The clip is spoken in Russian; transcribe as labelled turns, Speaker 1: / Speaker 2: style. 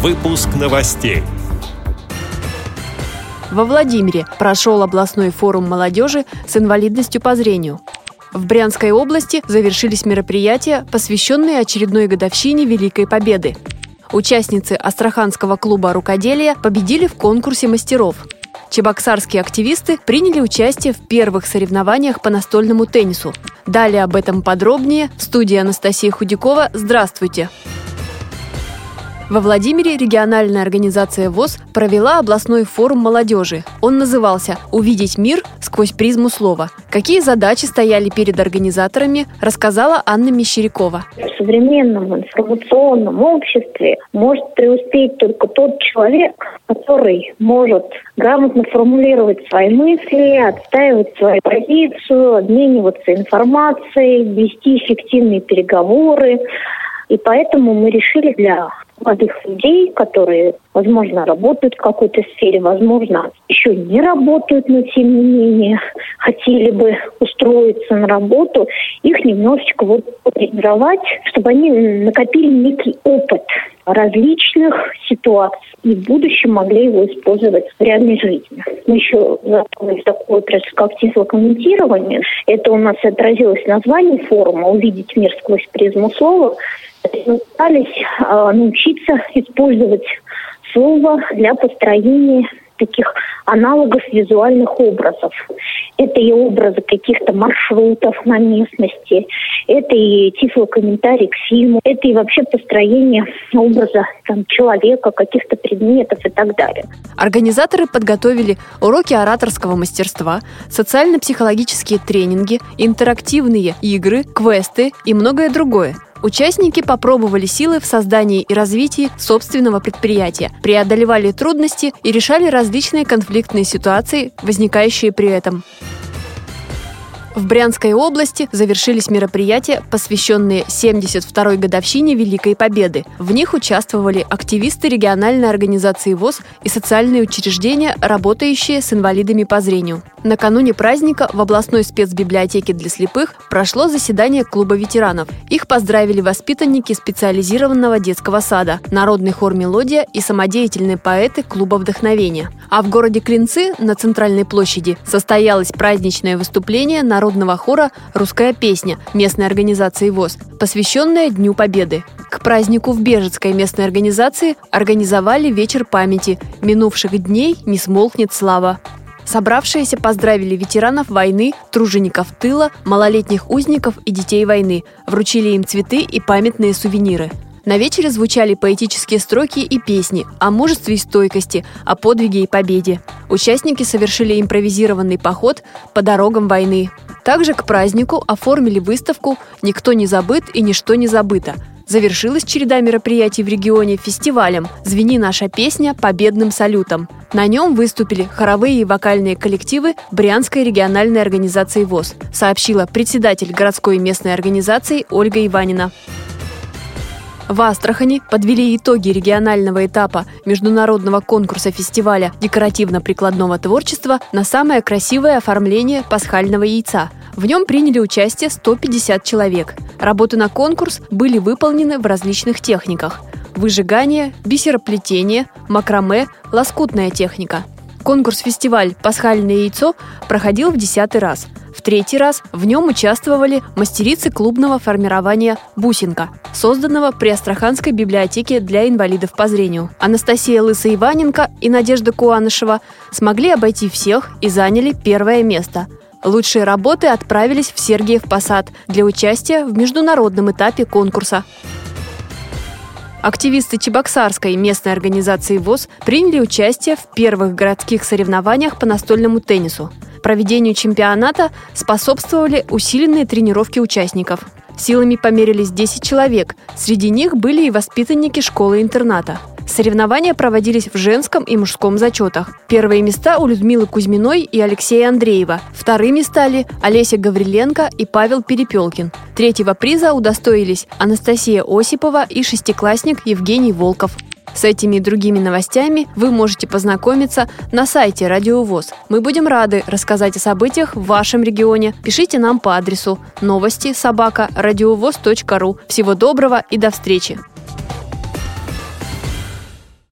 Speaker 1: Выпуск новостей.
Speaker 2: Во Владимире прошел областной форум молодежи с инвалидностью по зрению. В Брянской области завершились мероприятия, посвященные очередной годовщине Великой Победы. Участницы Астраханского клуба рукоделия победили в конкурсе мастеров. Чебоксарские активисты приняли участие в первых соревнованиях по настольному теннису. Далее об этом подробнее в студии Анастасия Худякова. Здравствуйте! Здравствуйте! Во Владимире региональная организация ВОЗ провела областной форум молодежи. Он назывался «Увидеть мир сквозь призму слова». Какие задачи стояли перед организаторами, рассказала Анна Мещерякова.
Speaker 3: В современном информационном обществе может преуспеть только тот человек, который может грамотно формулировать свои мысли, отстаивать свою позицию, обмениваться информацией, вести эффективные переговоры, и поэтому мы решили для молодых людей, которые, возможно, работают в какой-то сфере, возможно, еще не работают, но тем не менее хотели бы устроиться на работу, их немножечко вот тренировать, чтобы они накопили некий опыт различных ситуаций и в будущем могли его использовать в реальной жизни. Мы еще затронули такую отрасль, как тифлокомментирование. Это у нас отразилось в названии форума «Увидеть мир сквозь призму слова». Мы пытались э, научиться использовать слово для построения таких аналогов визуальных образов. Это и образы каких-то маршрутов на местности, это и тифлокомментарий к фильму, это и вообще построение образа там, человека, каких-то предметов и так далее.
Speaker 2: Организаторы подготовили уроки ораторского мастерства, социально-психологические тренинги, интерактивные игры, квесты и многое другое – Участники попробовали силы в создании и развитии собственного предприятия, преодолевали трудности и решали различные конфликтные ситуации, возникающие при этом. В Брянской области завершились мероприятия, посвященные 72-й годовщине Великой Победы. В них участвовали активисты региональной организации ВОЗ и социальные учреждения, работающие с инвалидами по зрению. Накануне праздника в областной спецбиблиотеке для слепых прошло заседание клуба ветеранов. Их поздравили воспитанники специализированного детского сада, народный хор «Мелодия» и самодеятельные поэты клуба «Вдохновение». А в городе Клинцы на центральной площади состоялось праздничное выступление народного народного хора «Русская песня» местной организации ВОЗ, посвященная Дню Победы. К празднику в Бежецкой местной организации организовали вечер памяти «Минувших дней не смолкнет слава». Собравшиеся поздравили ветеранов войны, тружеников тыла, малолетних узников и детей войны, вручили им цветы и памятные сувениры. На вечере звучали поэтические строки и песни о мужестве и стойкости, о подвиге и победе. Участники совершили импровизированный поход по дорогам войны. Также к празднику оформили выставку «Никто не забыт и ничто не забыто», Завершилась череда мероприятий в регионе фестивалем «Звени наша песня победным салютом». На нем выступили хоровые и вокальные коллективы Брянской региональной организации ВОЗ, сообщила председатель городской местной организации Ольга Иванина. В Астрахани подвели итоги регионального этапа международного конкурса фестиваля декоративно-прикладного творчества на самое красивое оформление пасхального яйца. В нем приняли участие 150 человек. Работы на конкурс были выполнены в различных техниках – выжигание, бисероплетение, макраме, лоскутная техника. Конкурс-фестиваль «Пасхальное яйцо» проходил в десятый раз – в третий раз в нем участвовали мастерицы клубного формирования «Бусинка», созданного при Астраханской библиотеке для инвалидов по зрению. Анастасия Лысо-Иваненко и Надежда Куанышева смогли обойти всех и заняли первое место. Лучшие работы отправились в Сергиев Посад для участия в международном этапе конкурса. Активисты Чебоксарской местной организации ВОЗ приняли участие в первых городских соревнованиях по настольному теннису. Проведению чемпионата способствовали усиленные тренировки участников. Силами померились 10 человек, среди них были и воспитанники школы-интерната. Соревнования проводились в женском и мужском зачетах. Первые места у Людмилы Кузьминой и Алексея Андреева. Вторыми стали Олеся Гавриленко и Павел Перепелкин. Третьего приза удостоились Анастасия Осипова и шестиклассник Евгений Волков. С этими и другими новостями вы можете познакомиться на сайте Радио ВОЗ. Мы будем рады рассказать о событиях в вашем регионе. Пишите нам по адресу новости собака ру. Всего доброго и до встречи!